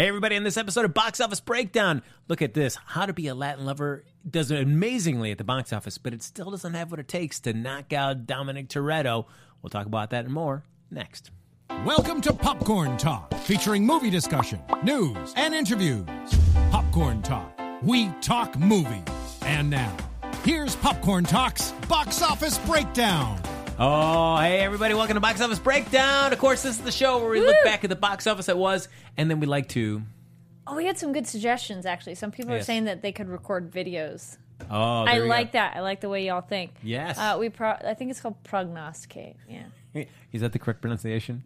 Hey, everybody, in this episode of Box Office Breakdown, look at this. How to Be a Latin Lover does it amazingly at the box office, but it still doesn't have what it takes to knock out Dominic Toretto. We'll talk about that and more next. Welcome to Popcorn Talk, featuring movie discussion, news, and interviews. Popcorn Talk, we talk movies. And now, here's Popcorn Talk's Box Office Breakdown. Oh, hey, everybody, welcome to Box Office Breakdown. Of course, this is the show where we look back at the box office that was, and then we like to. Oh, we had some good suggestions actually. Some people are Yes. saying that they could record videos. Oh, I there we like go. that. I like the way y'all think. Yes. Uh, we pro- I think it's called prognosticate. Yeah, Is that the correct pronunciation?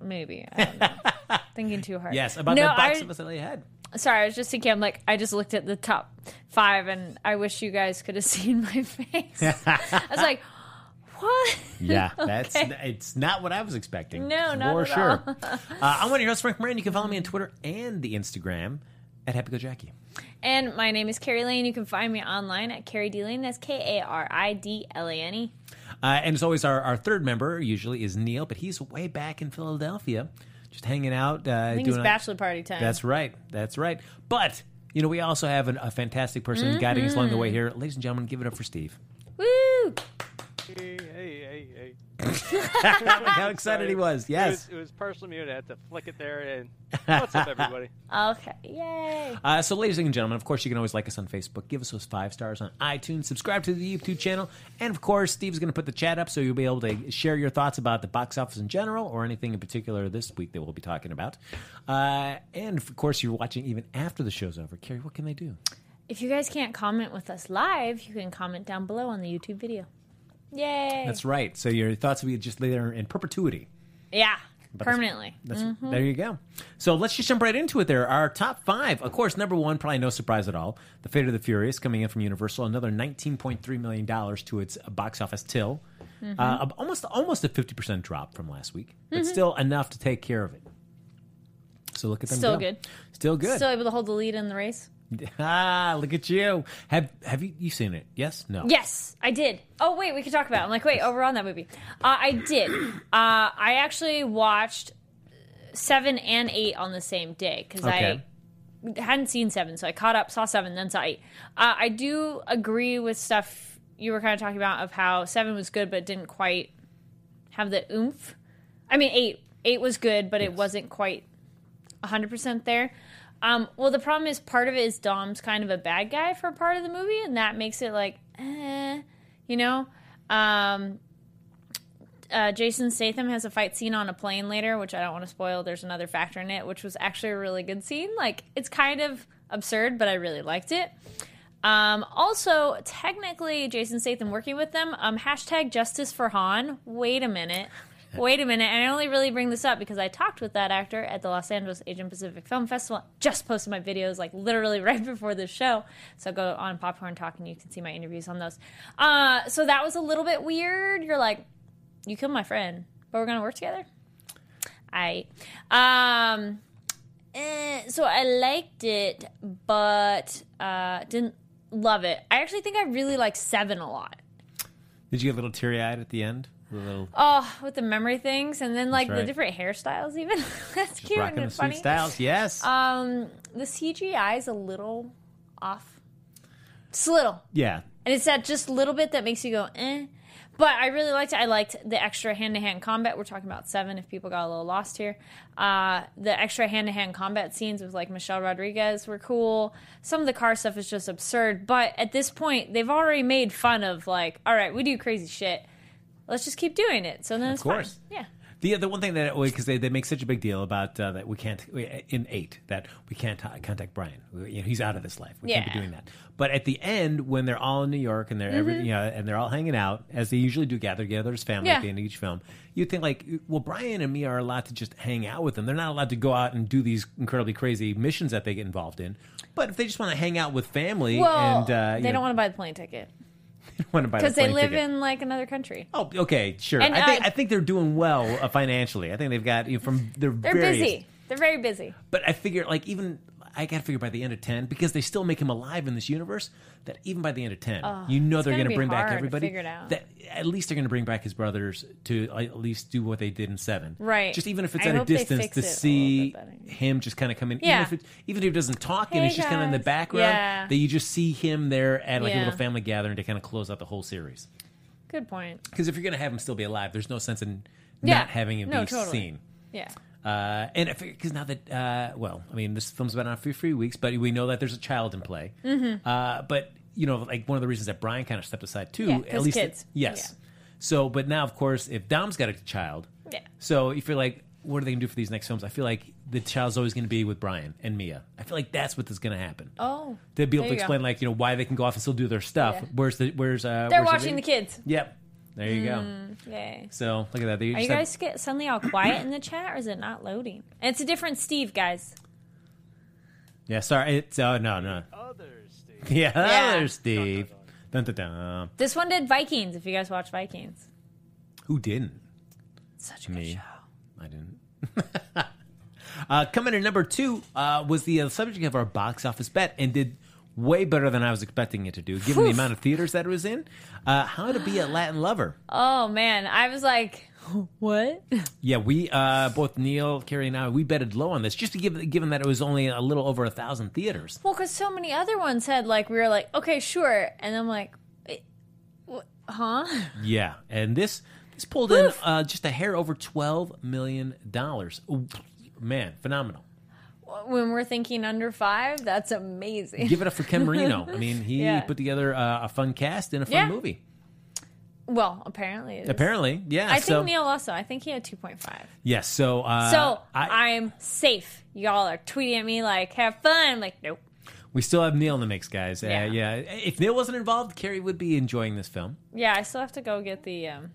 maybe. I don't know. Thinking too hard. Yes, about no, the box I, office that lay ahead. Sorry, I was just thinking. I'm like, I just looked at the top five, and I wish you guys could have seen my face. I was like, what? Yeah, that's Okay. it's not what I was expecting. No, not for at sure. all. uh, I'm one of your hosts, Frank Moran. You can follow me on Twitter and the Instagram at Happy Go Jackie. And my name is Carrie Lane. You can find me online at Carrie D Lane. That's K A R I D L A N E. Uh, and as always, our, our third member usually is Neil, but he's way back in Philadelphia, just hanging out. Uh, I think it's bachelor party time. That's right. That's right. But you know, we also have an, a fantastic person guiding us along the way Mm-hmm. here, ladies and gentlemen. Give it up for Steve. Woo! Hey, hey, hey, hey. How excited he was! It Yes. was, it was partially muted. I had to flick it there. And what's up, everybody? Okay. Yay. Uh, so, ladies and gentlemen, of course, you can always like us on Facebook, give us those five stars on iTunes, subscribe to the YouTube channel, and of course, Steve's going to put the chat up so you'll be able to share your thoughts about the box office in general or anything in particular this week that we'll be talking about. Uh, and of course, you're watching even after the show's over. Carrie, what can they do? If you guys can't comment with us live, you can comment down below on the YouTube video. Yay. That's right. So your thoughts will be just there in perpetuity. Yeah. But Permanently. That's, mm-hmm. There you go. So let's just jump right into it. There, our top five. Of course, number one, probably no surprise at all. The Fate of the Furious coming in from Universal, another nineteen point three million dollars to its box office till, mm-hmm. uh, almost almost a fifty percent drop from last week, but mm-hmm. still enough to take care of it. So look at them. Still go. good. Still good. Still able to hold the lead in the race? ah, look at you. Have Have you you seen it? Yes. No. Yes, I did. Oh, wait, we could talk about it. I'm like, wait, oh, we're on that movie. Uh, I did. Uh, I actually watched seven and eight on the same day because Okay. I hadn't seen seven, so I caught up, saw seven, then saw eight. Uh, I do agree with stuff you were kind of talking about of how seven was good, but didn't quite have the oomph. I mean, eight eight was good, but it wasn't quite 100% there. Um, well, the problem is part of it is Dom's kind of a bad guy for part of the movie, and that makes it like, eh, you know. Um, uh, Jason Statham has a fight scene on a plane later, which I don't want to spoil. There's another factor in it, which was actually a really good scene. Like, it's kind of absurd, but I really liked it. Um, also, technically, Jason Statham working with them. Um, hashtag Justice for Han. Wait a minute. Wait a minute. And I only really bring this up because I talked with that actor at the Los Angeles Asian Pacific Film Festival. Just posted my videos like literally right before this show. So go on Popcorn Talk and you can see my interviews on those. Uh, so that was a little bit weird. You're like, you killed my friend, but we're gonna work together. I um eh, so I liked it, but uh didn't love it. I actually think I really like seven a lot. Did you get a little teary eyed at the end? Little Oh, with the memory things and then like right. the different hairstyles even. That's cute and the funny. styles. Yes. Um the CGI is a little off. It's a little. yeah. And it's that just little bit that makes you go, eh. But I really liked it. I liked the extra hand to hand combat. We're talking about seven if people got a little lost here. Uh, the extra hand to hand combat scenes with like Michelle Rodriguez were cool. Some of the car stuff is just absurd. But at this point, they've already made fun of like, all right, we do crazy shit. Let's just keep doing it. So then it's course. fine. Yeah. The the one thing that because they, they make such a big deal about uh, that we can't in eight that we can't contact Brian. We- you know, he's out of this life. We can't be doing that. But at the end, when they're all in New York and they're every you know and they're all hanging out as they usually do, gather together as family Mm-hmm. Yeah. at the end of each film, you think like, well, Brian and me are allowed to just hang out with them. They're not allowed to go out and do these incredibly crazy missions that they get involved in. But if they just want to hang out with family Well, and uh, they don't want to buy the plane ticket want to buy because the they live ticket. in like another country. Oh, okay, sure. And, I think uh, I think they're doing well uh, financially. I think they've got you know, from their They're various, busy. They're very busy. But I figure like even I got to figure by the end of ten because they still make him alive in this universe. That even by the end of ten, you know they're gonna going to bring back everybody. That at least they're going to bring back his brothers to at least do what they did in seven. Right. Just even if it's I at a distance to it a little see him just kind of come in. Yeah. Even if it, even if he doesn't talk and Hey, he's just kind of in the background, Yeah. that you just see him there at like a little family gathering to kind of close out the whole series. Good point. Because if you're going to have him still be alive, there's no sense in Yeah. not having him No, be totally. seen. Yeah. Uh, and because now that, uh, well, I mean, this film's been out for three weeks, but we know that there's a child in play. Mm-hmm. Uh, but you know, like one of the reasons that Brian kind of stepped aside too, Yeah, at 'cause least kids. yes. So, but now, of course, if Dom's got a child, Yeah. so if you're like, what are they gonna do for these next films? I feel like the child's always gonna be with Brian and Mia. I feel like that's what is gonna happen. Oh. to be able there to you go. explain, like you know, why they can go off and still do their stuff. Yeah. Where's the where's uh? They're where's watching the kids. Yep. There you go. Yay. So look at that. They Are just you have- guys get suddenly all quiet in the chat, or is it not loading? And it's a different Steve, guys. Yeah, sorry. It's oh no no. Others, Steve. Yeah, Yeah. there's Steve. Dun, dun, dun. This one did Vikings. If you guys watch Vikings, Who didn't? such a Me. good show. I didn't. uh, coming in number two uh, was the uh, subject of our box office bet and did way better than I was expecting it to do, given the amount of theaters that it was in. Uh, How to Be a Latin Lover. Oh man, I was like, what? Yeah, we uh, both Neil, Carrie, and I we betted low on this, just to give given that it was only a little over a thousand theaters. Well, because so many other ones had like we were like, okay, sure, and I'm like, wait, huh? Yeah, and this this pulled in uh, just a hair over twelve million dollars. Man, phenomenal. When we're thinking under five, that's amazing. Give it up for Ken Marino. I mean, he Yeah. put together uh, a fun cast and a fun Yeah. movie. well, apparently, it is. Apparently, yeah. I so, think Neil also. I think he had two point five. Yes. So, uh, So I, I'm safe. Y'all are tweeting at me like, "Have fun." I'm like, nope. we still have Neil in the mix, guys. Uh, Yeah. yeah. If Neil wasn't involved, Carrie would be enjoying this film. Yeah, I still have to go get the um,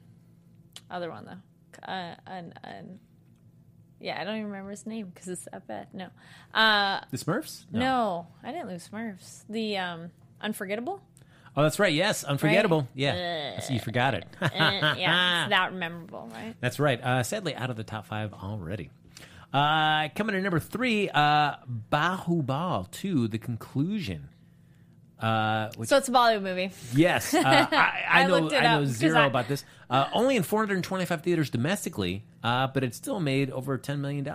other one though. Uh, an, an, yeah, I don't even remember his name because it's that bad. No, uh, The Smurfs? no. I didn't lose Smurfs. The um, Unforgettable. Oh, that's right. Yes, unforgettable. Yeah, That's- you forgot it. Uh, yeah, it's that memorable, right? That's right. Uh, sadly, out of the top five already. Uh, coming in number three, uh, Bahubal 2, The Conclusion. Uh, which, So it's a Bollywood movie. yes, uh, I, I, I know, I know zero about this. Uh, only in 425 theaters domestically, uh, but it still made over $10 million.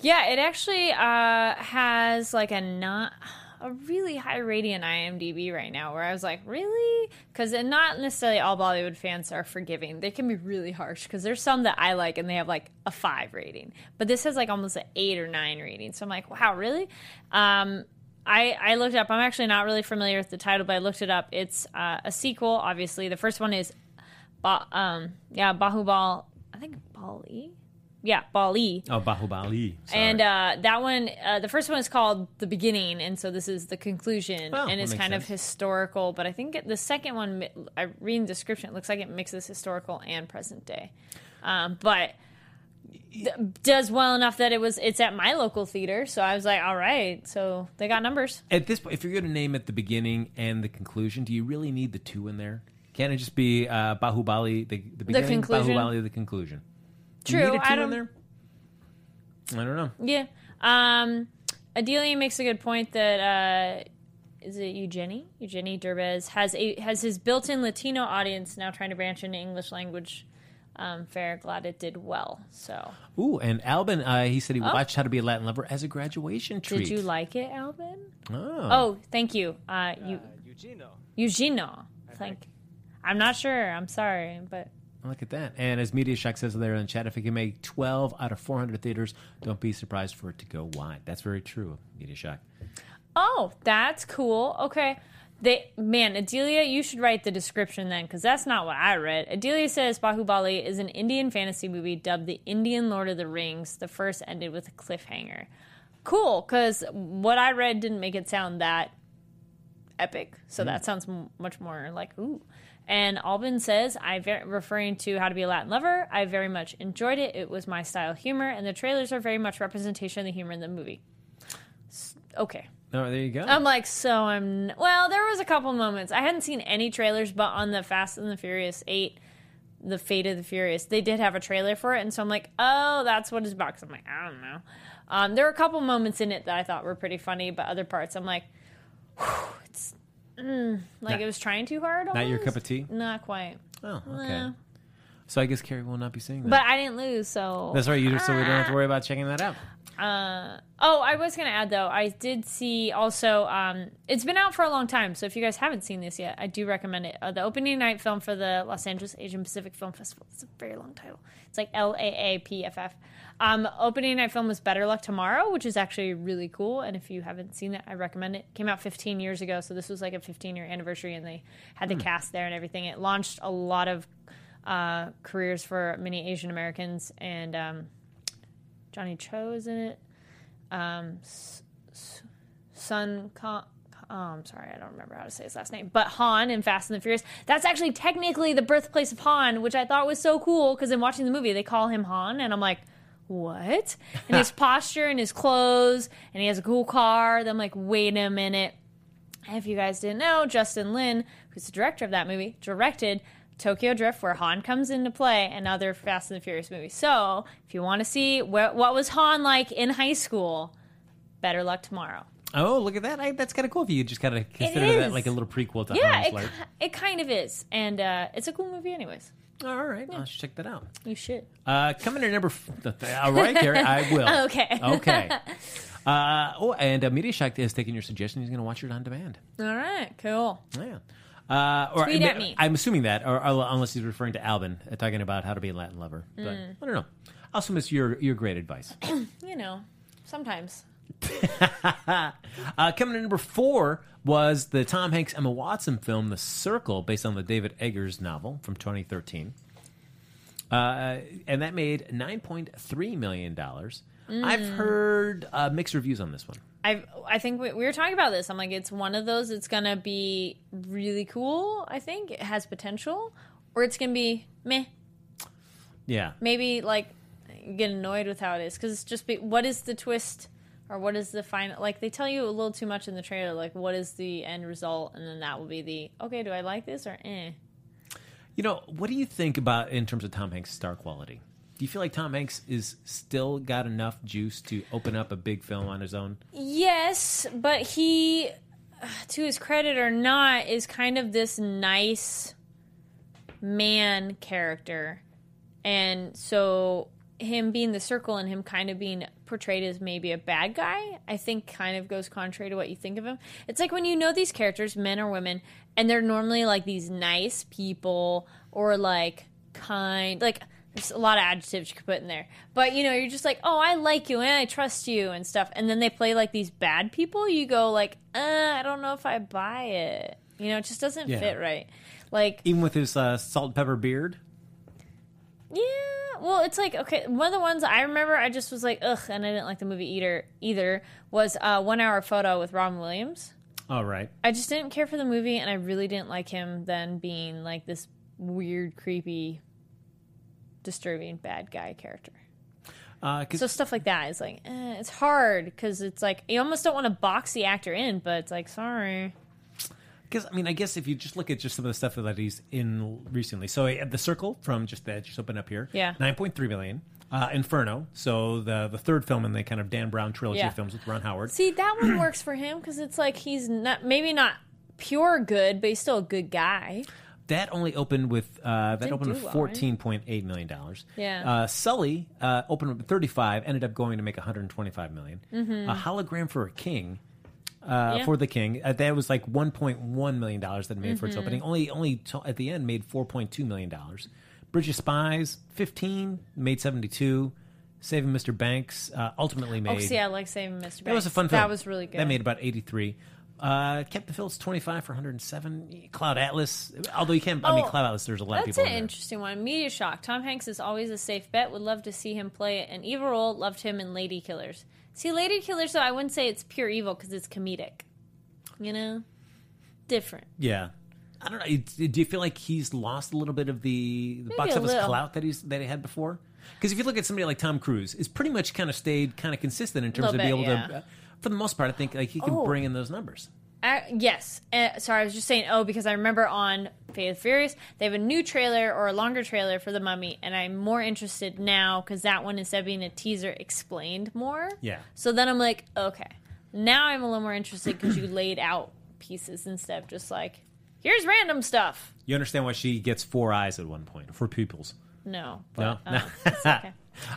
Yeah, it actually uh, has like a not a really high rating on IMDb right now. Where I was like, really? Because not necessarily all Bollywood fans are forgiving. They can be really harsh. Because there's some that I like and they have like a five rating, but this has like almost an eight or nine rating. So I'm like, wow, really? Um, I, I looked up. I'm actually not really familiar with the title, but I looked it up. It's uh, a sequel. Obviously, the first one is, ba- um, yeah, Bahubal. I think Bali. Yeah, Bali. Oh, Bahubali. Sorry. And uh, that one, uh, the first one is called The Beginning, and so this is the conclusion, Oh, and it's makes kind of historical. But I think the second one, I read the description, it looks like it mixes historical and present day. Um, but th- does well enough that it was it's at my local theater, so I was like, all right, so they got numbers. At this point, if you're going to name it the beginning and the conclusion, do you really need the two in there? Can't it just be uh, Bahubali, the, the beginning, conclusion? Bahubali, the conclusion? Do you True, need a I two in don't- there? I don't know. Yeah. Um, Adelia makes a good point that uh, is it Eugenie? Eugenie Derbez has a has his built-in Latino audience now trying to branch into English language um, fare. Glad it did well. So, Ooh, and Albin, uh, he said he Oh. watched How to Be a Latin Lover as a graduation treat. did you like it, Alvin? Oh. Oh, thank you, uh, you, Uh, Eugenio. Eugenio. Thank. I'm not sure. I'm sorry, but Look at that. And as Media Shack says there in the chat, if it can make 12 out of 400 theaters, don't be surprised for it to go wide. That's very true, Media Shack. Oh, that's cool. Okay. They man, Adelia, you should write the description then, because that's not what I read. Adelia says Bahubali is an Indian fantasy movie dubbed the Indian Lord of the Rings. The first ended with a cliffhanger. Cool, because what I read didn't make it sound that epic. So mm. that sounds m- much more like ooh. And Albin says, I ver- referring to How to Be a Latin Lover, I very much enjoyed it. It was my style humor, and the trailers are very much representation of the humor in the movie. S- Okay. Oh, there you go. I'm like, so I'm. Well, there was a couple moments. I hadn't seen any trailers, but on the Fast and the Furious 8, The Fate of the Furious, they did have a trailer for it. And so I'm like, oh, that's what it's about. 'Cause I'm like, I don't know. Um, there were a couple moments in it that I thought were pretty funny, but other parts, I'm like, it's. Mm, like Not- it was trying too hard. Not your cup of tea? Not quite. oh, okay. Nah. So I guess Carrie will not be seeing that. But I didn't lose, so. That's right. You just so we don't have to worry about checking that out. Uh, oh, I was gonna add though. I did see also. Um, it's been out for a long time, so if you guys haven't seen this yet, I do recommend it. Uh, the opening night film for the Los Angeles Asian Pacific Film Festival. It's a very long title. It's like L A A P F F. Um, opening night film was Better Luck Tomorrow, which is actually really cool. And if you haven't seen it, I recommend it. Came out 15 years ago, so this was like a 15 year anniversary, and they had the cast there and everything. It launched a lot of uh, careers for many Asian Americans, and um, Johnny Cho is in it. Um, Sun Kong. Oh, I'm sorry, I don't remember how to say his last name. But Han in Fast and the Furious. That's actually technically the birthplace of Han, which I thought was so cool because in watching the movie they call him Han, and I'm like, what? And his posture and his clothes, and he has a cool car. Then I'm like, wait a minute. If you guys didn't know, Justin Lin, who's the director of that movie, directed Tokyo Drift, where Han comes into play, and other Fast and the Furious movies. So, if you want to see where, what was Han like in high school, better luck tomorrow. Oh, look at that. I, that's kind of cool if you just kind of consider that is. like a little prequel to Yeah, Hans it, ki- it kind of is. And uh, it's a cool movie, anyways. All right. I'll check that out. You should. Uh, coming in at number. F- all right, Carrie. I will. Okay. Okay. Uh, oh, and uh, Media Shack has taken your suggestion. He's going to watch it on demand. All right, cool. Yeah. Uh, or Tweet at me. I'm assuming that, or, or unless he's referring to Albin, uh, talking about how to be a Latin lover. But Mm. I don't know. I'll assume it's your your great advice. You know, sometimes. Uh, coming in number four was the Tom Hanks Emma Watson film The Circle, based on the David Eggers novel from 2013. Uh, and that made $9.3 million. I've Mm. heard uh, mixed reviews on this one. I I think we, we were talking about this. I'm like, it's one of those. It's gonna be really cool. I think it has potential, or it's gonna be meh. Yeah. Maybe like get annoyed with how it is because it's just be, what is the twist or what is the final? Like they tell you a little too much in the trailer. Like what is the end result, and then that will be the okay. Do I like this or eh? You know, what do you think about in terms of Tom Hanks' star quality? Do you feel like Tom Hanks is still got enough juice to open up a big film on his own? Yes, but he, to his credit or not, is kind of this nice man character. And so him being the circle and him kind of being portrayed as maybe a bad guy, I think kind of goes contrary to what you think of him. It's like when you know these characters, men or women, and they're normally like these nice people or like kind, like there's a lot of adjectives you could put in there. But you know, you're just like, oh, I like you and I trust you and stuff. And then they play like these bad people. You go like, uh, I don't know if I buy it. You know, it just doesn't Yeah. fit right. Like Even with his uh, salt and pepper beard? Yeah, well, it's like okay. One of the ones I remember, I just was like, ugh, and I didn't like the movie either. Either was uh, One Hour Photo with Robin Williams. All right. I just didn't care for the movie, and I really didn't like him then being like this weird, creepy, disturbing bad guy character. Uh, So stuff like that is like, eh, it's hard because it's like you almost don't want to box the actor in, but it's like, sorry. Because I mean, I guess if you just look at just some of the stuff that he's in recently, so uh, the Circle from just that just opened up here, Yeah. nine point three million. Uh, Inferno, so the the third film in the kind of Dan Brown trilogy Yeah. of films with Ron Howard. See, that one works for him because it's like he's not maybe not pure good, but he's still a good guy. That only opened with uh, that Didn't opened do with well, right? fourteen point eight million dollars. Yeah. Uh, Sully uh, opened with thirty five, ended up going to make one hundred twenty five million. A hologram for a king. Uh, Mm-hmm. Yeah. For the king, uh, that was like one point one million dollars that it made for Mm-hmm. its opening. Only, only t- at the end made four point two million dollars. Bridge of Spies, fifteen, made seventy two. Saving Mr. Banks uh, ultimately made. Oh, see, I like Saving Mr. Banks. That was a fun film. That was really good. That made about 83. Uh, Captain Phillips twenty five for one hundred and seven. Cloud Atlas, although you can't. I mean, Oh, Cloud Atlas. There's a lot of That's people. an in there. interesting one. Media Shack. Tom Hanks is always a safe bet. Would love to see him play an evil role. Loved him in Lady Killers. See, Lady Killers, though, I wouldn't say it's pure evil because it's comedic. You know? Different. Yeah. I don't know. Do you feel like he's lost a little bit of the, the box a office little. clout that he's that he had before? Because if you look at somebody like Tom Cruise, it's pretty much kind of stayed kind of consistent in terms of being bit, able to. Uh, For the most part, I think like he can Oh. bring in those numbers. Uh, yes. Uh, sorry, I was just saying, oh, because I remember on Fate of the Furious, they have a new trailer or a longer trailer for The Mummy, and I'm more interested now because that one, instead of being a teaser, explained more. Yeah. So then I'm like, okay. Now I'm a little more interested because you laid out pieces instead of just like, here's random stuff. You understand why she gets four eyes at one point, four pupils. No. No? But, uh, it's okay.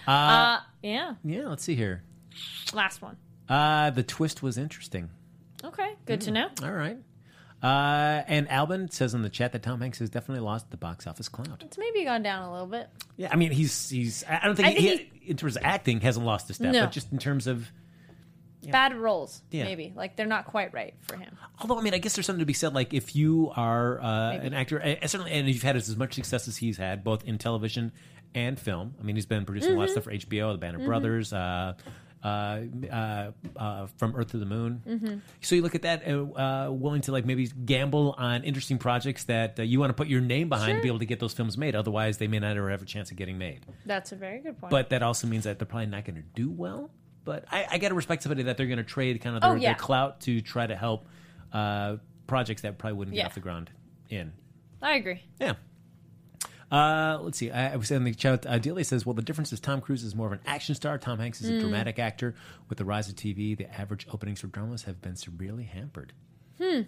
uh, yeah. Yeah, let's see here. Last one. Uh, the twist was interesting. Okay. Good to know. All right. Uh, and Albin says in the chat that Tom Hanks has definitely lost the box office clout. It's maybe gone down a little bit. Yeah, I mean he's he's. I I don't think, I think he, in terms of acting hasn't lost a step, No. but just in terms of Bad roles, Yeah. maybe. Like they're not quite right for him. Although I mean, I guess there's something to be said. Like if you are uh, an actor, uh, certainly, and you've had as much success as he's had, both in television and film. I mean, he's been producing a lot of Mm-hmm. stuff for HBO, The Band of Brothers, uh, uh, uh, uh, from Earth to the Moon. Mm-hmm. So you look at that, uh, willing to like maybe gamble on interesting projects that uh, you want to put your name behind to be able to get those films made. Otherwise, they may not ever have a chance of getting made. That's a very good point. But that also means that they're probably not going to do well. But I, I got to respect somebody that they're going to trade kind of their, Oh, yeah. their clout to try to help uh, projects that probably wouldn't get off the ground in. I agree. Yeah. Uh, let's see. I, I was in the chat. Uh, Dealey says, "Well, the difference is Tom Cruise is more of an action star. Tom Hanks is a Mm. dramatic actor. With the rise of TV, the average openings for dramas have been severely hampered." Hmm.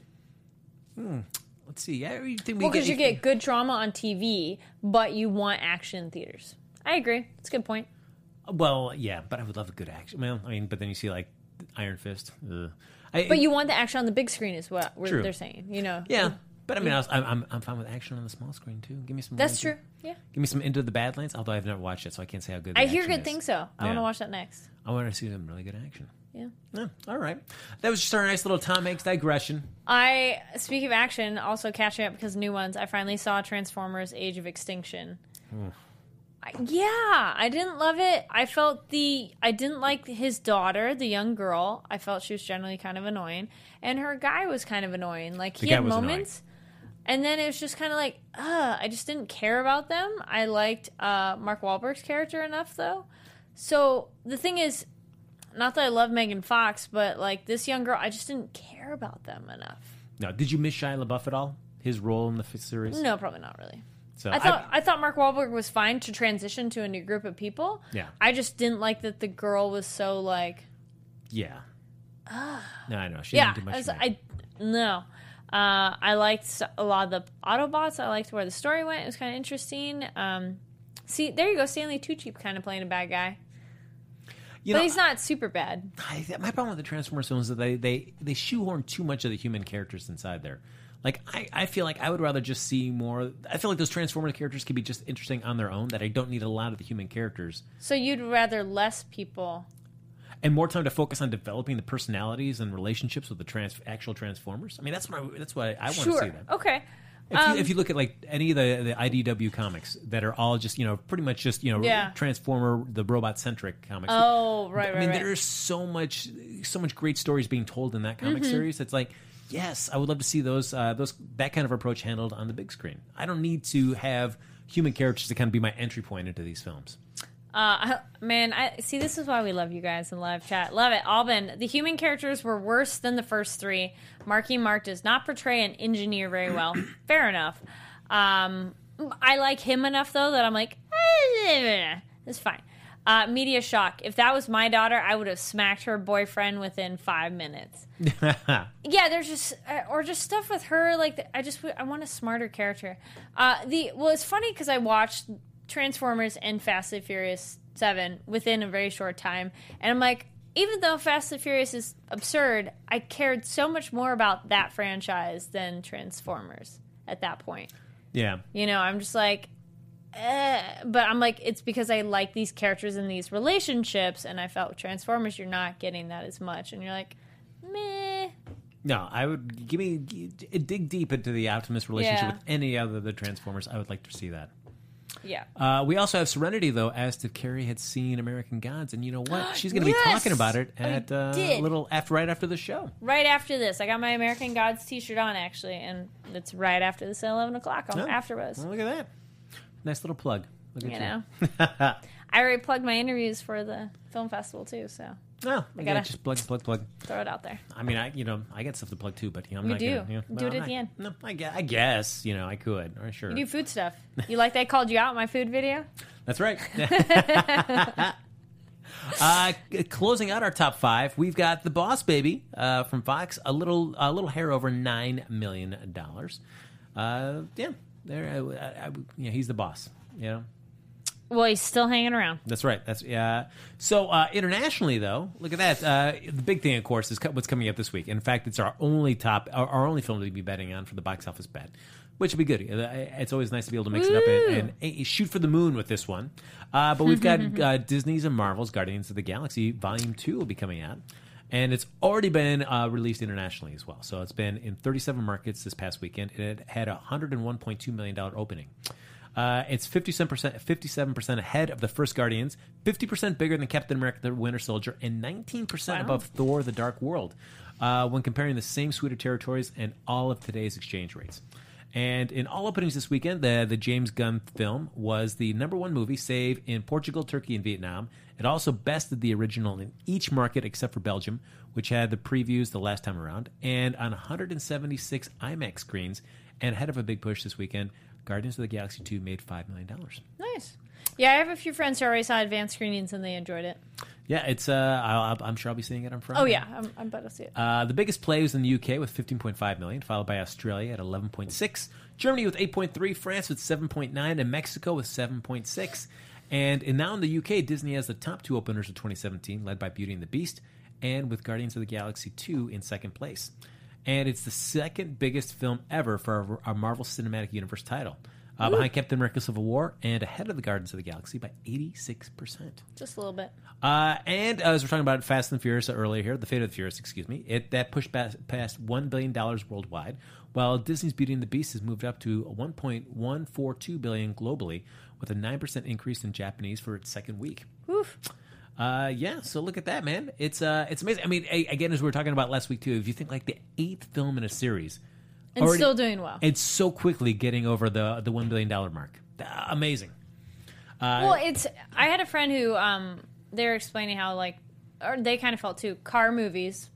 Let's see. Yeah, you think we Well, because you get good drama on TV, but you want action in theaters. I agree. It's a good point. Well, yeah, but I would love a good action. Well, I mean, but then you see like Iron Fist. Ugh. I, But you want the action on the big screen, is what we're, True. they're saying. You know. Yeah, but I mean, I was, I'm, I'm I'm fine with action on the small screen too. Give me some. That's true. Yeah. Give me some Into the Badlands. Although I've never watched it, so I can't say how good. The I hear action good is. things, though. I want Yeah. to watch that next. I want to see some really good action. Yeah. Yeah, all right. That was just our nice little Tom Hanks digression. I speak of action, also catching up because new ones. I finally saw Transformers: Age of Extinction. I, yeah, I didn't love it. I felt the I didn't like his daughter, the young girl. I felt she was generally kind of annoying, and her guy was kind of annoying. Like he guy had was annoying. moments, and then it was just kind of like, uh, I just didn't care about them. I liked uh, Mark Wahlberg's character enough, though. So the thing is, not that I love Megan Fox, but like this young girl, I just didn't care about them enough. Now, did you miss Shia LaBeouf at all? His role in the f- series? No, probably not really. So I thought I, thought Mark Wahlberg was fine to transition to a new group of people. Yeah. I just didn't like that the girl was so like yeah. no, I know she yeah. didn't do I, much. was. I no. Uh, I liked a lot of the Autobots. I liked where the story went. It was kind of interesting. Um, see, there you go. Stanley Tucci kind of playing a bad guy, you but know, he's not super bad. I, my problem with the Transformers films is that they, they, they shoehorn too much of the human characters inside there. Like I, I feel like I would rather just see more. I feel like those Transformers characters could be just interesting on their own. That I don't need a lot of the human characters So you'd rather less people. And more time to focus on developing the personalities and relationships with the trans, actual Transformers. I mean, that's what I, that's what I, I want to Sure. see. That Okay. if, Um, you, if you look at like any of the the IDW comics that are all just you know pretty much just you know Yeah. Transformer the robot centric comics. Oh, right, I right, I mean, right. there's so much, so much great stories being told in that comic Mm-hmm. series. It's like, yes, I would love to see those, uh, those that kind of approach handled on the big screen. I don't need to have human characters to kind of be my entry point into these films. Uh, man, I see. This is why we love you guys in live chat. Love it, Albin. The human characters were worse than the first three. Marky Mark does not portray an engineer very well. Fair enough. Um, I like him enough though that I'm like, it's fine. Uh, Media Shack. If that was my daughter, I would have smacked her boyfriend within five minutes. yeah, there's just uh, or just stuff with her. Like I just I want a smarter character. Uh, the well, it's funny because I watched Transformers and Fast and Furious Seven within a very short time, and I'm like, even though Fast and Furious is absurd, I cared so much more about that franchise than Transformers at that point. yeah, You know, I'm just like, eh. but I'm like, it's because I like these characters and these relationships, and I felt Transformers, you're not getting that as much, and you're like, meh. No, I would give me g- dig deep into the Optimus relationship Yeah. with any other of the Transformers. I would like to see that. Yeah. Uh, we also have Serenity, though, asked if Carrie had seen American Gods, and you know what? She's going to Yes! be talking about it I at uh, did. little after right after the show. Right after this, I got my American Gods T-shirt on actually, and it's right after this at eleven o'clock on Oh. AfterBuzz. Well, look at that, nice little plug. Look at You you. know, I already plugged my interviews for the film festival too, so Oh, I gotta- just plug, plug, plug. throw it out there. I mean, I you know I got stuff to plug too, but you know, I'm You not do. Gonna, you know, Do no, it at not- the end. No, I guess, I guess you know I could. Or sure, You do food stuff. You like they called you out in my food video? That's right. uh, closing out our top five, we've got the Boss Baby uh, from Fox, a little a little hair over nine million dollars. Uh, yeah, there. I, I, I- yeah, he's the boss. You know. Well, he's still hanging around. That's right. That's yeah. So uh, internationally, though, look at that. Uh, the big thing, of course, is co- what's coming up this week. In fact, it's our only top, our, our only film to be betting on for the box office bet, which would be good. Uh, It's always nice to be able to mix it up and, and, and shoot for the moon with this one. Uh, but we've got uh, Disney's and Marvel's Guardians of the Galaxy Volume Two will be coming out. And it's already been uh, released internationally as well. So it's been in 37 markets this past weekend. and It had a $101.2 million opening. Uh, it's 57%, 57% ahead of the first Guardians, 50% bigger than Captain America the Winter Soldier, and 19% above Thor the Dark World uh, when comparing the same suite of territories and all of today's exchange rates. And in all openings this weekend, the, the James Gunn film was the number one movie, save in Portugal, Turkey, and Vietnam. It also bested the original in each market except for Belgium, which had the previews the last time around, and on 176 IMAX screens. And ahead of a big push this weekend, Guardians of the Galaxy 2 made $5 million. Nice. Yeah, I have a few friends who already saw advanced screenings and they enjoyed it. Yeah, it's. Uh, I'll, I'm sure I'll be seeing it on Friday. Oh yeah, I'm, I'm about to see it. Uh, the biggest play was in the UK with 15.5 million, followed by Australia at 11.6, Germany with 8.3, France with 7.9, and Mexico with 7.6. And, and now in the UK, Disney has the top two openers of 2017, led by Beauty and the Beast, and with Guardians of the Galaxy 2 in second place. And it's the second biggest film ever for a, a Marvel Cinematic Universe title, uh, behind Captain America: Civil War, and ahead of the Guardians of the Galaxy by 86 percent. Just a little bit. Uh, and as we're talking about Fast and Furious earlier here, the Fate of the Furious, excuse me, it that pushed past, past one billion dollars worldwide, while Disney's Beauty and the Beast has moved up to 1.142 billion globally, with a nine percent increase in Japanese for its second week. Oof. Uh, yeah, so look at that, man. It's uh, it's amazing. I mean, a, again, as we were talking about last week too, if you think like the eighth film in a series, And already- still doing well. it's so quickly getting over the the one billion dollar mark. Uh, amazing. well, it's. I had a friend who um they were explaining how like, or they kind of felt too. Car movies,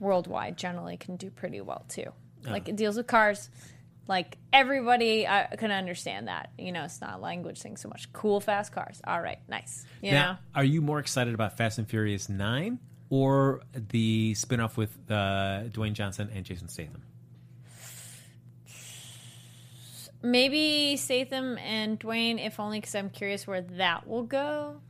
worldwide generally can do pretty well too. Like it deals with cars. Like everybody uh, can understand that. You know, it's not a language thing so much. Cool, fast cars. All right, nice. You know. Are you more excited about Fast and Furious 9 or the spin-off with uh, Dwayne Johnson and Jason Statham? maybe Statham and Dwayne, if only because I'm curious where that will go,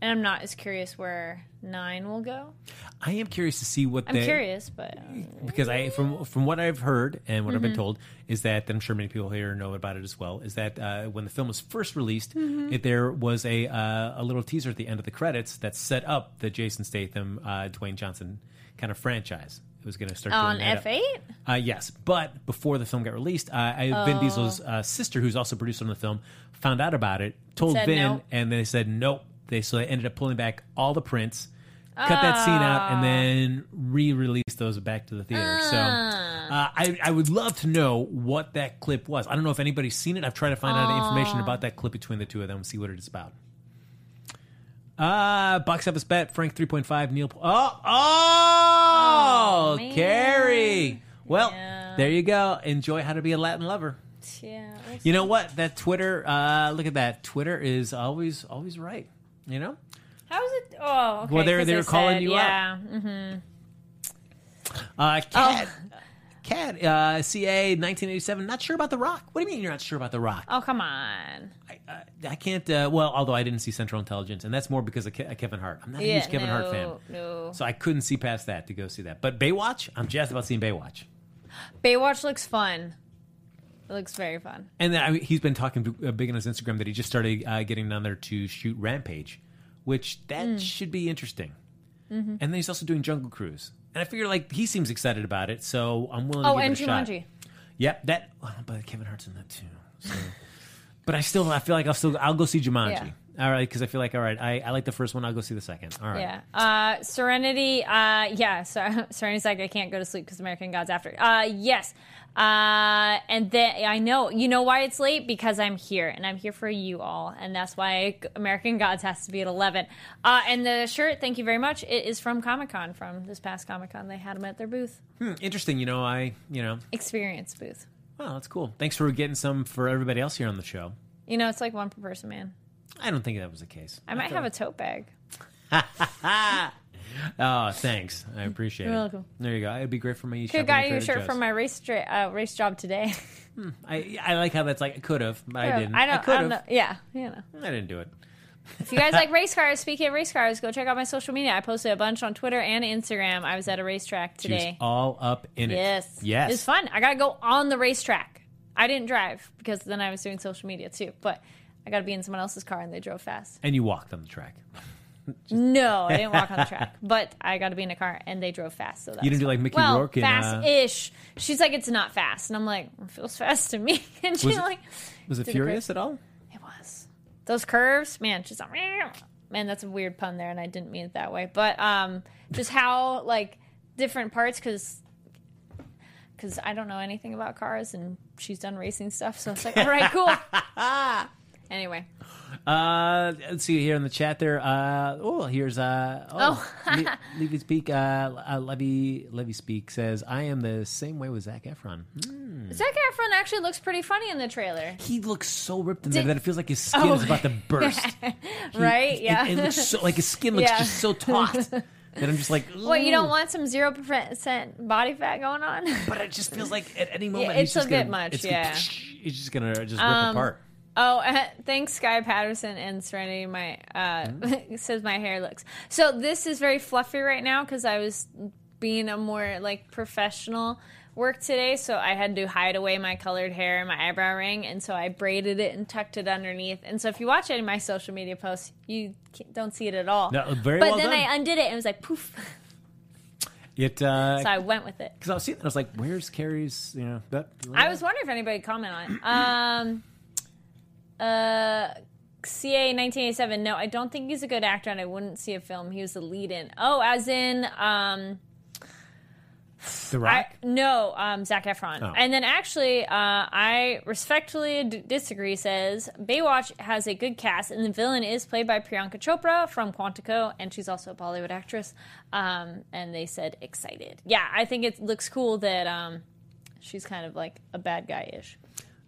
and I'm not as curious where Nine will go. I am curious to see what I'm they curious, but because I from from what I've heard and what I've Mm-hmm. been told is that and I'm sure many people here know about it as well is that uh, when the film was first released, Mm-hmm. it, there was a uh, a little teaser at the end of the credits that set up the Jason Statham uh, Dwayne Johnson kind of franchise. It was going to start on doing that. F8. Uh, yes, but before the film got released, uh, I, Oh. Vin Diesel's uh, sister, who's also producer on the film, found out about it, told Said Vin, no. and they said nope. They so they ended up pulling back all the prints, cut that scene out, and then re-release those back to the theater. So uh, I, I would love to know what that clip was. I don't know if anybody's seen it. I've tried to find out information about that clip between the two of them, see what it is about. Uh, box office bet Frank three point five Neil. Oh, oh, man. Carrie. Well, Yeah. there you go. Enjoy how to be a Latin lover. Yeah. You know what? That Twitter. Uh, look at that. Twitter is always always right. You know. How's it? Oh, okay. Well, they're- they calling said, you yeah. mm, Uh, Oh. Cat. Cat. Uh, CA 1987. Not sure about The Rock. What do you mean you're not sure about The Rock? Oh, come on. I, uh, I can't. Uh, well, although I didn't see Central Intelligence, and that's more because of Ke- Kevin Hart. I'm not a huge Kevin Hart fan, no, no. so I couldn't see past that to go see that. But Baywatch, I'm jazzed about seeing Baywatch. Baywatch looks fun. It looks very fun. And then, I mean, he's been talking to, uh, big on his Instagram that he just started uh, getting down there to shoot Rampage, which that Mm. should be interesting. Mm-hmm. And then he's also doing Jungle Cruise. and I figure like he seems excited about it, so I'm willing. Oh, to give and it a shot. Jumanji. Yep, that. oh, but Kevin Hart's in that too. So. but I still, I feel like I'll still, I'll go see Jumanji. Yeah. All right, because I feel like, all right, I, I like the first one. I'll go see the second. All right. Yeah. Uh, Serenity. Uh, yeah. So, Serenity's like I can't go to sleep because American Gods after. Uh, yes. Uh, and then I know you know why it's late because I'm here and I'm here for you all, and that's why American Gods has to be at eleven. Uh, and the shirt, thank you very much. It is from Comic Con from this past Comic Con. They had them at their booth, Hmm, interesting. You know, I, you know, experience booth. wow, that's cool. Thanks for getting some for everybody else here on the show. You know, it's like one per person, man. I don't think that was the case. I might feel- have a tote bag. Oh, thanks. I appreciate You're it. welcome. There you go. It'd be great for me. Could have got you a shirt from my race dra- uh, race job today. I, I like how that's like I could have, but I didn't. I don't. I, could don't have. know. Yeah, you know. I didn't do it. If you guys like race cars, speaking of race cars, go check out my social media. I posted a bunch on Twitter and Instagram. I was at a racetrack She was today. all up in it. Yes. Yes. It was fun. I got to go on the racetrack. I didn't drive because then I was doing social media too. But I got to be in someone else's car and they drove fast. And you walked on the track. No, I didn't walk on the track, but I got to be in a car and they drove fast. So that You didn't do like. Mickey well, Rourke uh, fast-ish. She's like, it's not fast, and I'm like, it feels fast to me. And she Was it- like, Was it it furious at all? It was. Those curves, man, she's like, man, that's a weird pun there, and I didn't mean it that way. But um, just how like different parts, because because I don't know anything about cars, and she's done racing stuff, so it's like, all right, cool. Anyway, Uh, let's see here in the chat there. Uh, oh, here's uh, oh, Le- Levy Speak. Uh, uh, Levy Levy Speak says, "I am the same way with Zac Efron. Hmm. Zac Efron actually looks pretty funny in the trailer, He looks so ripped in Did- there that it feels like his skin Oh. is about to burst. He- right? yeah. it, looks so like his skin looks Yeah. just so taut that I'm just like, what you don't want some zero percent body fat going on? But it just feels like at any moment it's he's just a bit gonna, much, it's yeah. Gonna, he's just gonna just rip Um, apart. Oh, uh, thanks, Sky Patterson and Serenity. My uh, says my hair looks so. This is very fluffy right now because I was being a more like professional work today, so I had to hide away my colored hair and my eyebrow ring, and so I braided it and tucked it underneath. And so if you watch any of my social media posts, you don't see it at all. No, very but well then done. I undid it and it was like poof. It uh, So I went with it. because I was seeing, that, I was like, "Where's Carrie's?" You know, that. I was wondering if anybody comment on it. Um, uh, CA 1987. No, I don't think he's a good actor, and I wouldn't see a film he was the lead in. Oh, as in, um, The Rock. I, no, um, Zac Efron. Oh. And then actually, uh, I respectfully d- disagree. Says Baywatch has a good cast, and the villain is played by Priyanka Chopra from Quantico, and she's also a Bollywood actress. Um, and they said excited. Yeah, I think it looks cool that um, she's kind of like a bad guy ish.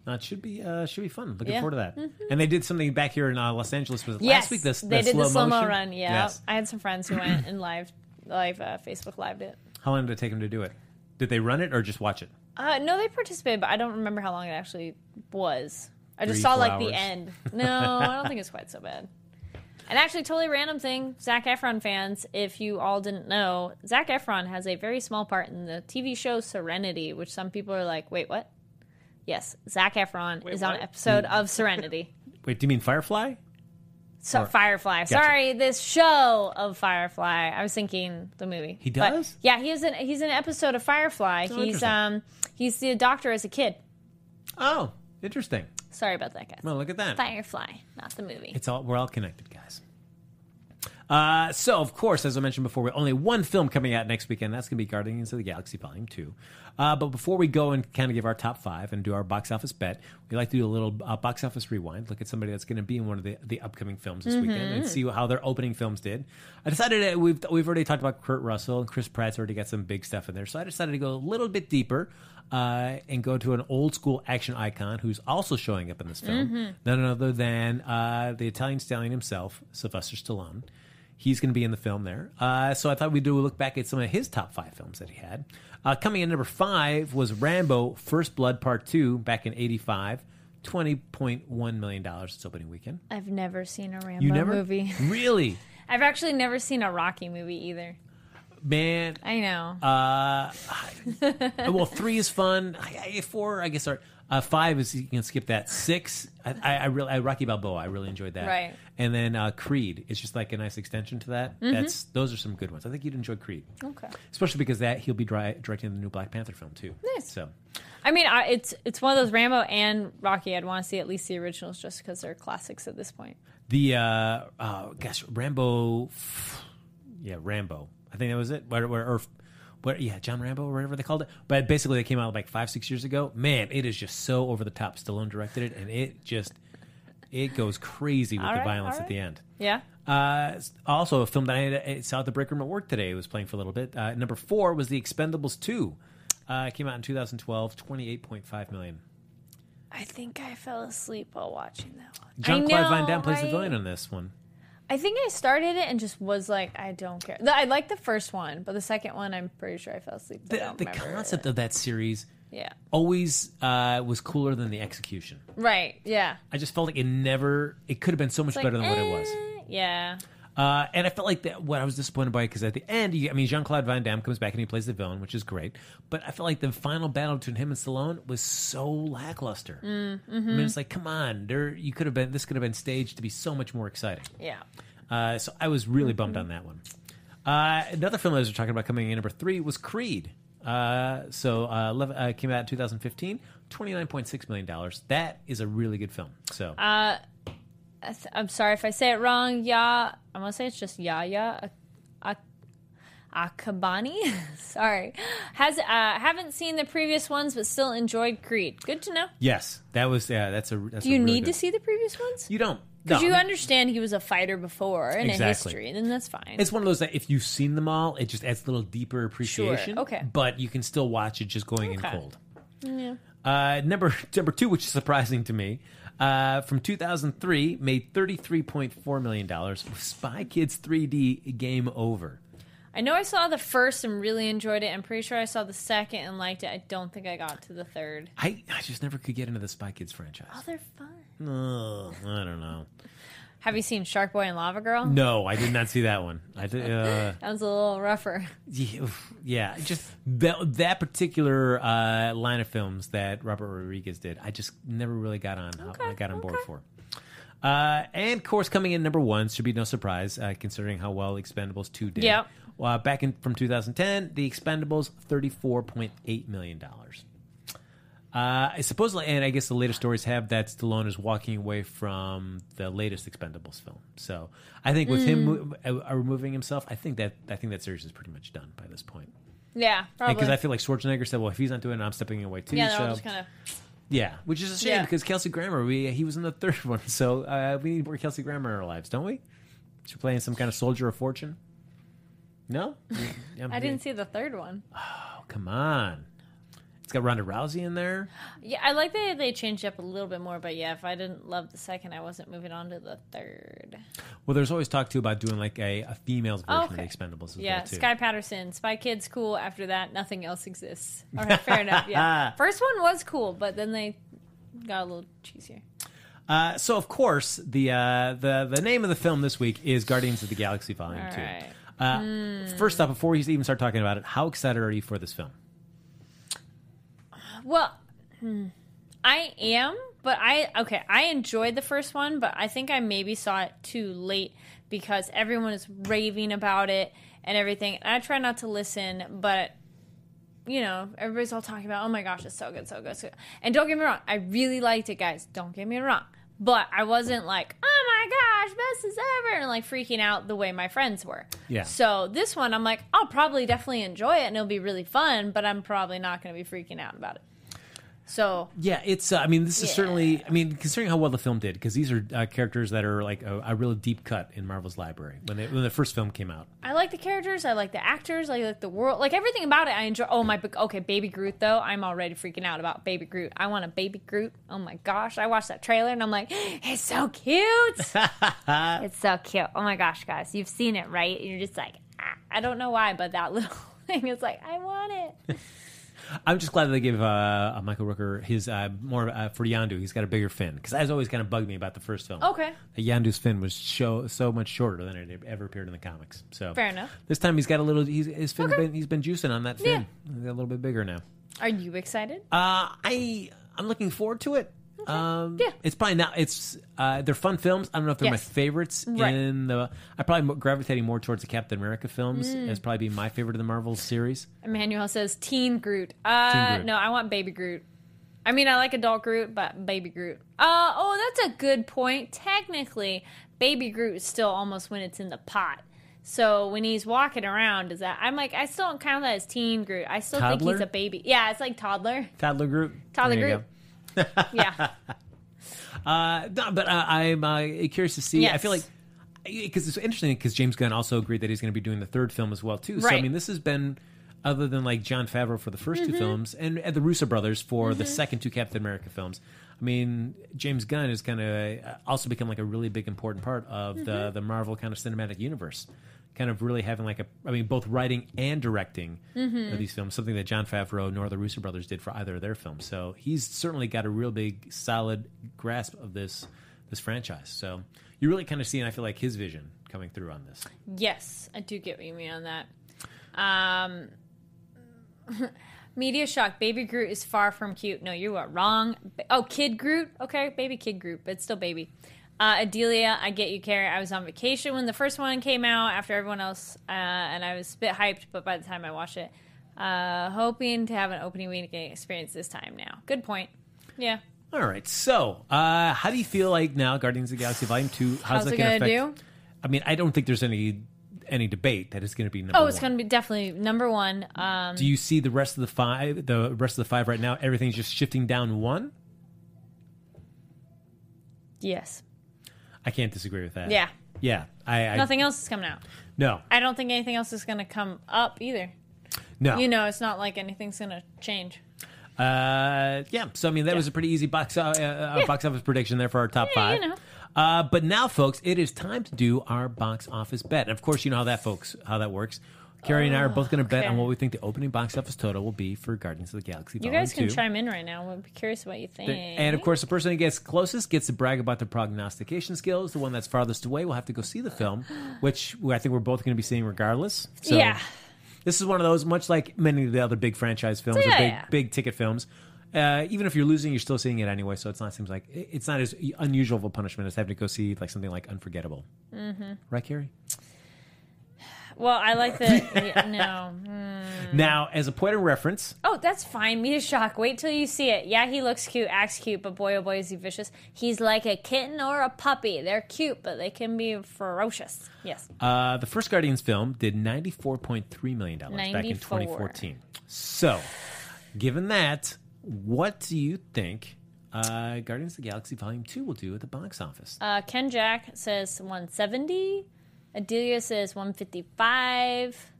Uh, it should be uh, should be fun. Looking Yeah. forward to that. And they did something back here in uh, Los Angeles. Was Yes, last week? This they did the slow mo run. Yeah, Yes. I had some friends who went and live, live uh, Facebook lived it. How long did it take them to do it? Did they run it or just watch it? Uh, no, they participated, but I don't remember how long it actually was. I just Three, saw like hours. the end. No, I don't think it's quite so bad. And actually, totally random thing, Zac Efron fans, if you all didn't know, Zac Efron has a very small part in the TV show Serenity, which some people are like, wait, what? Yes, Zac Efron Wait, is on what? an episode of Serenity. Wait, do you mean Firefly? So Or- Firefly. Sorry, this show of Firefly. I was thinking the movie. He But, does? yeah, he is in he's in an episode of Firefly. Oh, he's interesting. um he's the doctor as a kid. Oh, interesting. Sorry about that, guys. Well, look at that. Firefly, not the movie. It's all we're all connected, guys. Uh, so, of course, as I mentioned before, we only one film coming out next weekend. That's going to be Guardians of the Galaxy Volume Two. Uh, but before we go and kind of give our top five and do our box office bet, we like to do a little uh, box office rewind. Look at somebody that's going to be in one of the, the upcoming films this weekend and see how their opening films did. I decided that we've we've already talked about Kurt Russell and Chris Pratt's already got some big stuff in there, so I decided to go a little bit deeper. Uh, and go to an old school action icon who's also showing up in this film. None other than uh, the Italian stallion himself, Sylvester Stallone. He's going to be in the film there. Uh, so I thought we'd do a look back at some of his top five films that he had. Uh, coming in number five was Rambo First Blood Part 2 back in 85. $20.1 million its opening weekend. I've never seen a Rambo You never? movie. Really? I've actually never seen a Rocky movie either. Man. I know. Uh, well, three is fun. I, I, four, I guess. Are, uh, five is you can skip that. Six, I, I, I really, I, Rocky Balboa, I really enjoyed that. Right. And then uh, Creed, it's just like a nice extension to that. That's those are some good ones. I think you'd enjoy Creed, okay. especially because that he'll be dri- directing the new Black Panther film too. Nice. So I mean, I, it's it's one of those Rambo and Rocky. I'd want to see at least the originals just because they're classics at this point. the uh, uh, gosh, Rambo, yeah, Rambo. I think that was it. Where, where, or, where, yeah, John Rambo or whatever they called it. But basically, they came out like five, six years ago. Man, it is just so over the top. Stallone directed it, and it just it goes crazy with All the right, violence all at the end. Yeah. Uh, also, a film that I, saw at the break room at work today was playing for a little bit. Uh, number four was The Expendables 2. Uh, it came out in 2012, 28.5 million. I think I fell asleep while watching that one. John I Claude Van Damme plays the villain on this one. I think I started it and just was like, I don't care. I like the first one, but the second one, I'm pretty sure I fell asleep. The, the concept it. of that series yeah, always uh, was cooler than the execution. right, yeah. I just felt like it never. It could have been so much It's better like, than what it was. eh, Yeah, Uh, and I felt like that. What I was disappointed by because at the end, you, I mean, Jean Claude Van Damme comes back and he plays the villain, which is great. But I felt like the final battle between him and Stallone was so lackluster. Mm, I mean, it's like, come on, there. You could have been. This could have been staged to be so much more exciting. yeah. Uh, so I was really bummed Mm-hmm. on that one. Uh, another film that we were talking about coming in number three was Creed. Uh, so uh, 11, uh, came out in 2015, 29.6 million dollars. That is a really good film. So I th- I'm sorry if I say it wrong. Ya, I'm gonna say it's just Yaya Ak- Ak- Akabani. sorry, has uh, haven't seen the previous ones, but still enjoyed Creed. Good to know. yes, that was yeah. That's a. That's Do you a really need to see the previous ones? You don't. Because no, you I mean, understand he was a fighter before in Exactly. a history, then that's fine. It's one of those that if you've seen them all, it just adds a little deeper appreciation. Sure. okay. But you can still watch it just going in cold. yeah. Uh, number number two, which is surprising to me, uh, from 2003, made 33.4 million dollars. For Spy Kids 3D Game Over. I know I saw the first and really enjoyed it. I'm pretty sure I saw the second and liked it. I don't think I got to the third. I, I just never could get into the Spy Kids franchise. Oh, they're fun. Ugh, I don't know. Have you seen Shark Boy and Lava Girl? No, I did not see that one. I did, uh, That was a little rougher. yeah, yeah, just that that particular uh, line of films that Robert Rodriguez did. I just never really got on. I got on board okay. for. Uh, and of course, coming in number one should be no surprise, uh, considering how well Expendables two did. Yep. Uh, back in from 2010, the Expendables 34.8 million dollars. Uh, I supposedly, and I guess the latest stories have that Stallone is walking away from the latest Expendables film. So I think with him mo- uh, removing himself, I think that I think that series is pretty much done by this point. Yeah, probably. Because I feel like Schwarzenegger said, "Well, if he's not doing it, I'm stepping away too." yeah, they're so all just kind of. yeah, which is a shame Yeah. because Kelsey Grammer, we he was in the third one, so uh, we need more Kelsey Grammer in our lives, don't we? She's playing some kind of soldier of fortune. No, I didn't see the third one. Oh, come on! It's got Ronda Rousey in there. Yeah, I like that they changed up a little bit more, but yeah, if I didn't love the second, I wasn't moving on to the third. Well, there's always talk too about doing like a, a female's version Oh, of the Expendables as Yeah, well. Sky Patterson, Spy Kids, cool. After that, nothing else exists. All right, fair enough. Yeah, first one was cool, but then they got a little cheesier. Uh, so of course the uh, the the name of the film this week is Guardians of the Galaxy Volume All Two. right. Uh, First up, before we even start talking about it, how excited are you for this film? Well, I am, but I okay. I enjoyed the first one, but I think I maybe saw it too late because everyone is raving about it and everything. I try not to listen, but you know, everybody's all talking about, oh my gosh, it's so good, so good, so good. And don't get me wrong, I really liked it, guys. Don't get me wrong. But I wasn't like, oh my gosh, best as ever, and like freaking out the way my friends were. Yeah. So this one, I'm like, I'll probably definitely enjoy it and it'll be really fun, but I'm probably not going to be freaking out about it. So Yeah, it's. Uh, I mean, this is Yeah. certainly. I mean, considering how well the film did, because these are uh, characters that are like a, a real deep cut in Marvel's library when they, when the first film came out. I like the characters, I like the actors, I like the world, like everything about it. I enjoy. Oh my, book okay, Baby Groot though. I'm already freaking out about Baby Groot. I want a Baby Groot. Oh my gosh, I watched that trailer and I'm like, it's so cute. it's so cute. Oh my gosh, guys, you've seen it, right? And you're just like, ah. I don't know why, but that little thing is like, I want it. I'm just glad that they give uh, uh, Michael Rooker his uh, more uh, for Yondu. He's got a bigger fin because that has always kind of bugged me about the first film. Okay. that Yondu's fin was show, so much shorter than it ever appeared in the comics. So Fair enough. This time he's got a little. He's, his fin's Okay. been he's been juicing on that fin. He's got a little bit bigger now. Are you excited? Uh, I I'm looking forward to it. Um, Yeah. it's probably not. It's uh, they're fun films. I don't know if they're Yes. my favorites Right. in the. I probably mo- gravitating more towards the Captain America films Mm. as probably being my favorite of the Marvel series. Emmanuel says Teen Groot. Uh, Teen Groot. no, I want Baby Groot. I mean, I like adult Groot, but Baby Groot. Uh, oh, that's a good point. Technically, Baby Groot is still almost when it's in the pot. So when he's walking around, is that I'm like I still don't count that as Teen Groot. I still think Toddler? he's a baby. Yeah, it's like toddler. Toddler Groot. Toddler There you Groot. go. Yeah, Uh, no, but uh, I'm uh, curious to see. I feel like because it's interesting because James Gunn also agreed that he's going to be doing the third film as well too. So I mean, this has been other than like Jon Favreau for the 1st Mm-hmm. two films and, and the Russo brothers for the second two Captain America films. I mean, James Gunn is going to also become like a really big important part of Mm-hmm. the the Marvel kind of cinematic universe. Kind of really having like a, I mean, both writing and directing Mm-hmm. of these films, something that Jon Favreau nor the Russo brothers did for either of their films. So he's certainly got a real big, solid grasp of this this franchise. So you really kind of see, and I feel like his vision coming through on this. yes, I do get what you mean on that. Um, Media Shack. Baby Groot is far from cute. No, you are wrong. Oh, Kid Groot. Okay, baby Kid Groot, but still baby. Uh, Adelia, I get you, Kari. I was on vacation when the first one came out after everyone else, uh, and I was a bit hyped. But by the time I watched it, uh, hoping to have an opening weekend experience this time. Now, good point. Yeah. All right. So, uh, how do you feel like now, Guardians of the Galaxy Volume Two? How's, How's that it going to affect? do? I mean, I don't think there's any any debate that it's going to be number. Oh, it's going to be definitely number one. Um, Do you see the rest of the five? The rest of the five right now, everything's just shifting down one. yes. I can't disagree with that. Yeah. Yeah. I, I Nothing else is coming out. No. I don't think anything else is going to come up either. No. You know, it's not like anything's going to change. Uh, yeah. So I mean, that was a pretty easy box uh, uh, box office prediction there for our top Yeah, five. you know. Uh, but now, folks, it is time to do our box office bet. And of course, you know how that, folks, how that works. Kari and I are both going to bet okay. on what we think the opening box office total will be for Guardians of the Galaxy. You guys can 2. chime in right now. We'd be curious what you think. And of course, the person who gets closest gets to brag about their prognostication skills. The one that's farthest away will have to go see the film, which I think we're both going to be seeing regardless. So yeah. this is one of those, much like many of the other big franchise films or Yeah, big yeah. big ticket films. Uh, even if you're losing, you're still seeing it anyway. So it's not seems like it's not as unusual of a punishment as having to go see like something like Unforgettable. Mm-hmm. Right, Kari? Well, I like yeah, no. Mm. Now, as a point of reference, Oh, that's fine. Media Shack. Wait till you see it. Yeah, he looks cute, acts cute, but boy, oh boy, is he vicious. He's like a kitten or a puppy. They're cute, but they can be ferocious. Yes. uh, the first Guardians film did $94.3 million back in 94. 2014. So, given that, what do you think uh, Guardians of the Galaxy Volume 2 will do at the box office? Uh, Ken Jack says 170. Adelia says 155.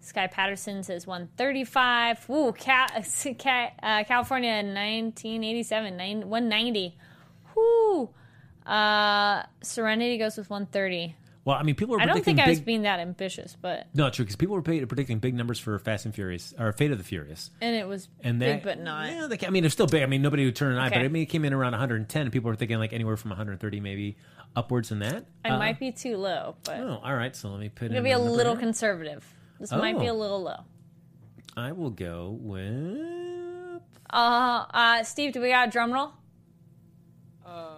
Sky Patterson says 135. Ooh, Ca- Ca- uh, California 1987, nine- 190. Whoo. Uh, Serenity goes with 130. Well, I mean, people are I don't think I was being that ambitious, but no, true, because people were predicting big numbers for Fast and Furious, or Fate of the Furious. and it was and big, that, but not. Yeah, they, I mean, it's still big. I mean, nobody would turn an eye, but I mean, it came in around 110. and People were thinking like anywhere from 130, maybe upwards than that. I Uh, might be too low, but Oh, all right. So let me put I'm in gonna be a little conservative. This might be Oh. a little low. I will go with. Uh, uh, Steve, do we got a drum roll? Uh,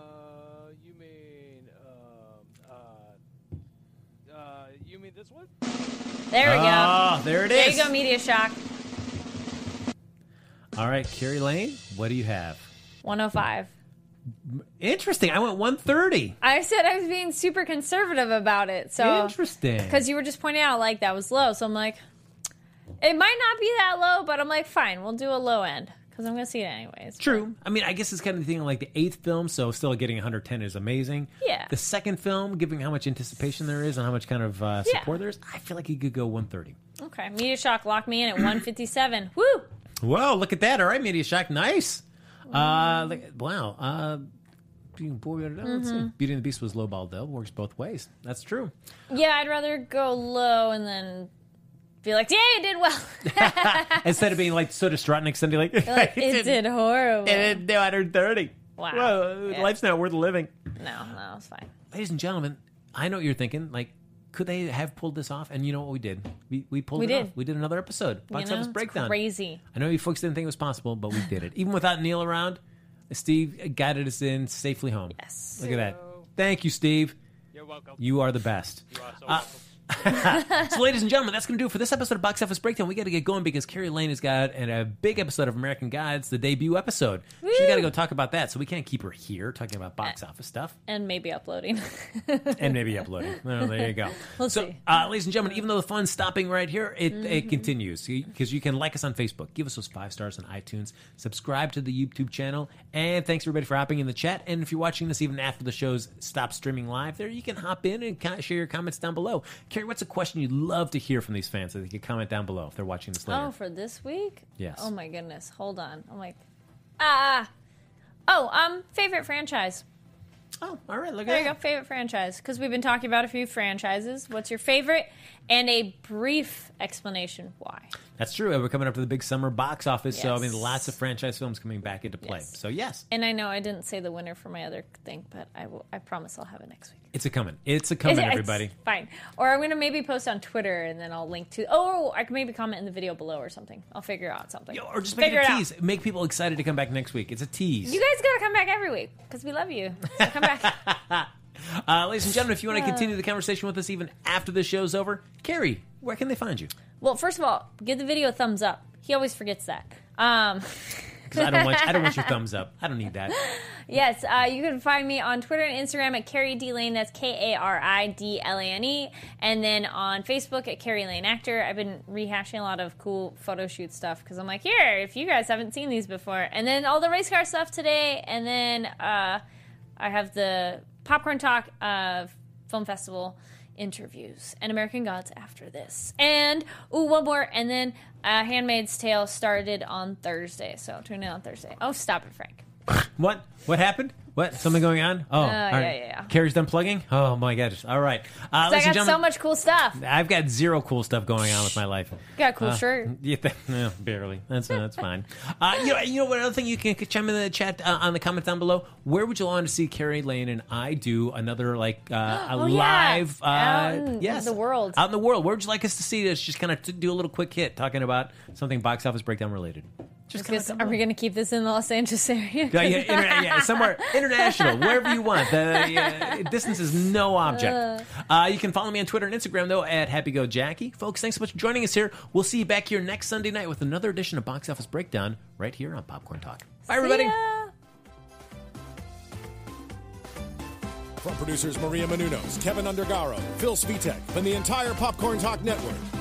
you mean, um, uh, uh, you mean this one? There we go. Oh, there it is. There you go, Media Shack. All right, Kari Lane, what do you have? 105. Interesting. I went 130. I said I was being super conservative about it. So, Interesting. because you were just pointing out like that was low. So I'm like, it might not be that low, but I'm like, fine, we'll do a low end because I'm going to see it anyways. True. I mean, I guess it's kind of the thing like the eighth film, so still getting 110 is amazing. Yeah. The second film, given how much anticipation there is and how much kind of uh, Yeah. support there is, I feel like he could go 130. Okay. Media Shack locked me in at 157. Woo! Whoa, look at that. All right, Media Shack. Nice. Uh, look- wow. Uh, Mm-hmm. see. Beauty and the Beast was lowballed, though. Works both ways. That's true. Yeah, I'd rather go low and then be like, "Yeah, you did well." Instead of being like so distraught and extending, like, like, it did horrible. It did 230. Wow. Whoa, Yeah. life's not worth living. No, no, it's fine. Ladies and gentlemen, I know what you're thinking. Like, could they have pulled this off? And you know what we did? We we pulled We it did. off. We did another episode. You Box know, office it's breakdown. crazy. I know you folks didn't think it was possible, but we did it. Even without Neil around, Steve guided us in safely home. Yes. Look at that. Thank you, Steve. You're welcome. You are the best. You are so Uh, welcome. so, ladies and gentlemen, that's going to do it for this episode of Box Office Breakdown. We got to get going because Kari Lane has got an- a big episode of American Gods, the debut episode. She's got to go talk about that, so we can't keep her here talking about box office stuff And maybe uploading. and maybe uploading. Well, there you go. We'll so. Mm-hmm. Uh, ladies and gentlemen, even though the fun's stopping right here, it, it continues because you can like us on Facebook, give us those five stars on iTunes, subscribe to the YouTube channel, and thanks everybody for hopping in the chat. And if you're watching this even after the shows stop streaming live, there you can hop in and share your comments down below. Kari, what's a question you'd love to hear from these fans that they could comment down below if they're watching this later? oh, for this week? Yes. Oh my goodness. Hold on. I'm like, ah. Oh, um, favorite franchise. Oh, all right, look There at you go, that. favorite franchise. Because we've been talking about a few franchises. What's your favorite? And a brief explanation why. That's true. And We're coming up to the big summer box office, so I mean, lots of franchise films coming back into play. Yes. So yes, And I know I didn't say the winner for my other thing, but I will, I promise I'll have it next week. it's a coming. It's a coming, It's everybody. Fine. Or I'm going to maybe post on Twitter and then I'll link to. Oh, I can maybe comment in the video below or something. I'll figure out something. Yo, or just make figure it a out. tease. Make people excited to come back next week. It's a tease. You guys gotta come back every week because we love you. So come back. Uh, ladies and gentlemen, if you want to continue the conversation with us even after the show's over, Kari, where can they find you? well, first of all, give the video a thumbs up. He always forgets that. Um, Because I don't want I don't want your thumbs up. I don't need that. yes, uh, you can find me on Twitter and Instagram at Kari D Lane. That's K A R I D L A N E. And then on Facebook at Kari Lane Actor. I've been rehashing a lot of cool photo shoot stuff because I'm like, here, if you guys haven't seen these before. And then all the race car stuff today. And then uh, I have the Popcorn Talk uh, Film Festival interviews and American Gods after this. And, ooh, one more. And then uh, Handmaid's Tale started on Thursday. So tune in on Thursday. Oh, stop it, Frank. What? What happened? What? Something going on? Oh, all yeah, right. yeah, yeah. Kari's done plugging. Oh my gosh! All right, uh, So I got so much cool stuff. I've got zero cool stuff going on with my life. Got a cool Uh, shirt. You think? No, barely. That's that's fine. Uh, you know, you know what? Other thing you can chime in the chat uh, on the comments down below. Where would you want to see Kari Lane and I do another like uh, a Oh, yeah. live? Uh, Out in yes, the world. Out in the world. Where would you like us to see us? Just kind of do a little quick hit talking about something box office breakdown related. Just kind Because- are we going to keep this in the Los Angeles area? yeah, yeah, inter- yeah, somewhere international, wherever you want. The yeah, distance is no object. Uh, you can follow me on Twitter and Instagram though at HappyGoJackie. Folks, thanks so much for joining us here. We'll see you back here next Sunday night with another edition of Box Office Breakdown right here on Popcorn Talk. Bye, everybody. Ya. From producers Maria Menounos, Keven Undergaro, Phil Svitek, and the entire Popcorn Talk Network,